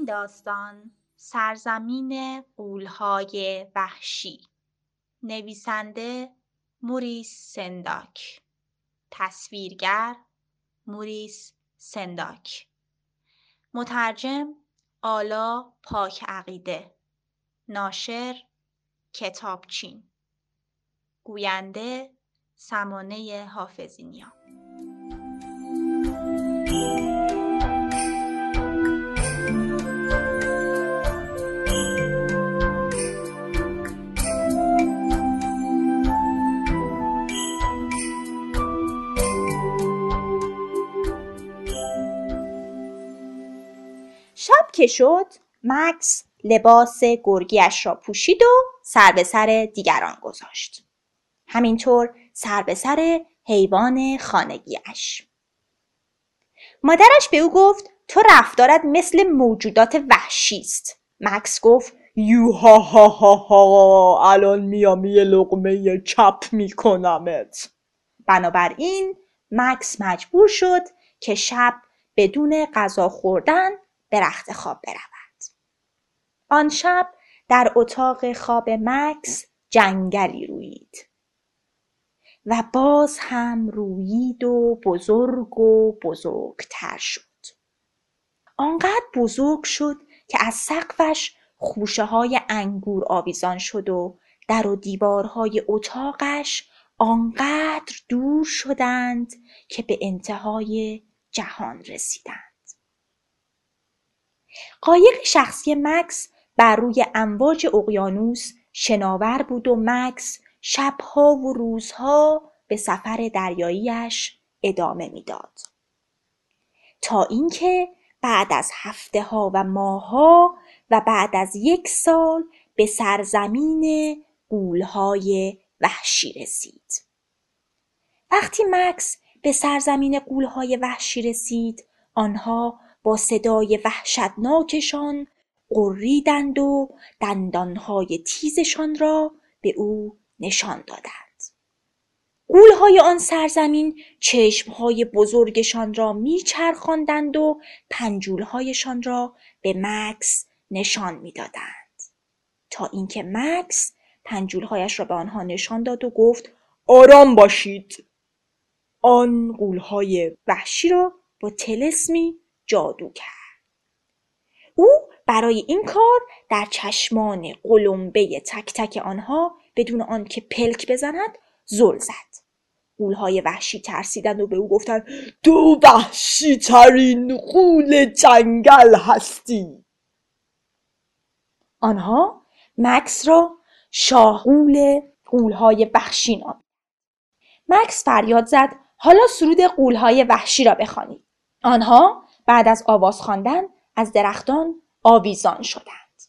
این داستان سرزمین قولهای وحشی. نویسنده موریس سنداک. تصویرگر موریس سنداک. مترجم آلا پاک عقیده ناشر کتابچین. گوینده سمانه حافظینیا شب که شد مکس لباس گرگیش را پوشید و سر به سر دیگران گذاشت. همینطور سر به سر حیوان خانگیش. مادرش به او گفت تو رفتارت مثل موجودات وحشی است. مکس گفت یو ها ها ها ها الان میام یه لقمه چپ میکنمت بنابراین مکس مجبور شد که شب بدون غذا خوردن به رخت خواب برود. آن شب در اتاق خواب مکس جنگلی رویید و باز هم رویید و بزرگ و بزرگتر شد. آنقدر بزرگ شد که از سقفش خوشه های انگور آویزان شد و در و دیوارهای اتاقش آنقدر دور شدند که به انتهای جهان رسیدند. قایق شخصی مکس بر روی امواج اقیانوس شناور بود و مکس شبها و روزها به سفر دریاییش ادامه می‌داد. تا اینکه بعد از هفته ها و ماهها و بعد از یک سال به سرزمین قولهای وحشی رسید. وقتی مکس به سرزمین قولهای وحشی رسید آنها با صدای وحشتناکشان قریدند و دندانهای تیزشان را به او نشان دادند. قولهای آن سرزمین چشمهای بزرگشان را میچرخاندند و پنجولهایشان را به مکس نشان می‌دادند. تا اینکه مکس پنجولهایش را به آنها نشان داد و گفت آرام باشید. آن قولهای وحشی را با تلسمی جادو کرد. او برای این کار در چشمان قلمبه تک تک آنها بدون آنکه پلک بزند زل زد. قولهای وحشی ترسیدند و به او گفتند تو وحشی ترین قول جنگل هستی. آنها مکس را شاهول قولهای وحشی نامید. مکس فریاد زد حالا سرود قولهای وحشی را بخوانید آنها بعد از آواز خواندن از درختان آویزان شدند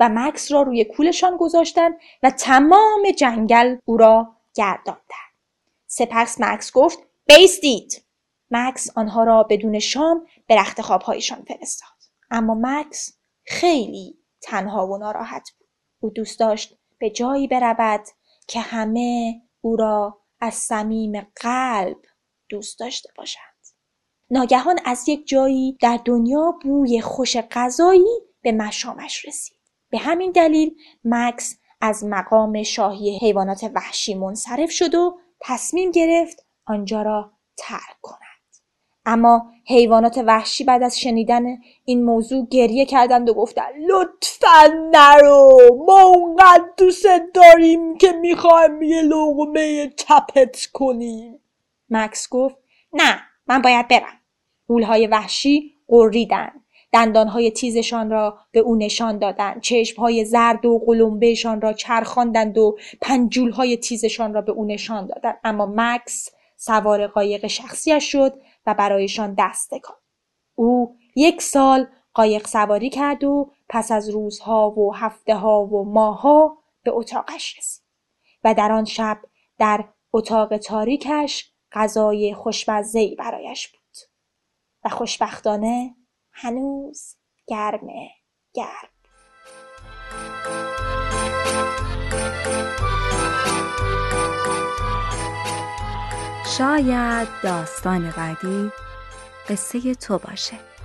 و مکس را روی کولشان گذاشتند و تمام جنگل او را گرداندند. سپس مکس گفت بیستید مکس آنها را بدون شام به رخت خوابهایشان فرستاد. اما مکس خیلی تنها و ناراحت بود. او دوست داشت به جایی برود که همه او را از صمیم قلب دوست داشته باشند. ناگهان از یک جایی در دنیا بوی خوش غذایی به مشامش رسید. به همین دلیل مکس از مقام شاهی حیوانات وحشی منصرف شد و تصمیم گرفت آنجا را ترک کند. اما حیوانات وحشی بعد از شنیدن این موضوع گریه کردند و گفتند لطفا نرو ما اونقدر دوست داریم که می‌خوایم یه لغمه چپت کنیم. مکس گفت نه من باید برم. غولهای وحشی قریدند دندانهای تیزشان را به او نشان دادند چشمهای زرد و قلمبهشان را چرخاندند و پنجولهای تیزشان را به او نشان دادند اما مکس سوار قایق شخصیش شد و برایشان دست تکاند او یک سال قایق سواری کرد و پس از روزها و هفته ها و ماهها به اتاقش رسید و در آن شب در اتاق تاریکش غذای خوشمزهای برایش بود. و خوشبختانه هنوز گرمه گرم. شاید داستان بعدی قصه تو باشه.